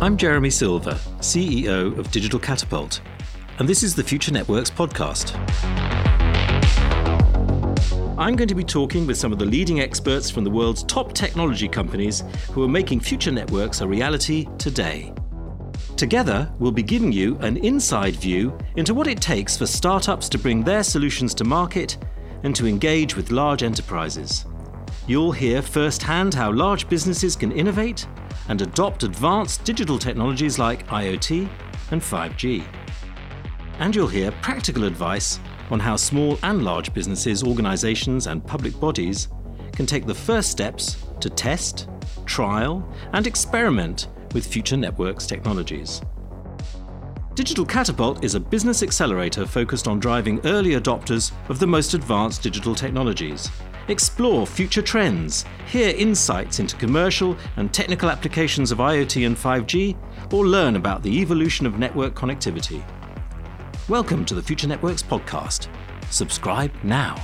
I'm Jeremy Silver, CEO of Digital Catapult, and this is the Future Networks podcast. I'm going to be talking with some of the leading experts from the world's top technology companies who are making future networks a reality today. Together, we'll be giving you an inside view into what it takes for startups to bring their solutions to market and to engage with large enterprises. You'll hear firsthand how large businesses can innovate and adopt advanced digital technologies like IoT and 5G. And you'll hear practical advice on how small and large businesses, organizations, and public bodies can take the first steps to test, trial, and experiment with future networks technologies. Digital Catapult is a business accelerator focused on driving early adopters of the most advanced digital technologies. Explore future trends, hear insights into commercial and technical applications of IoT and 5G, or learn about the evolution of network connectivity. Welcome to the Future Networks podcast. Subscribe now.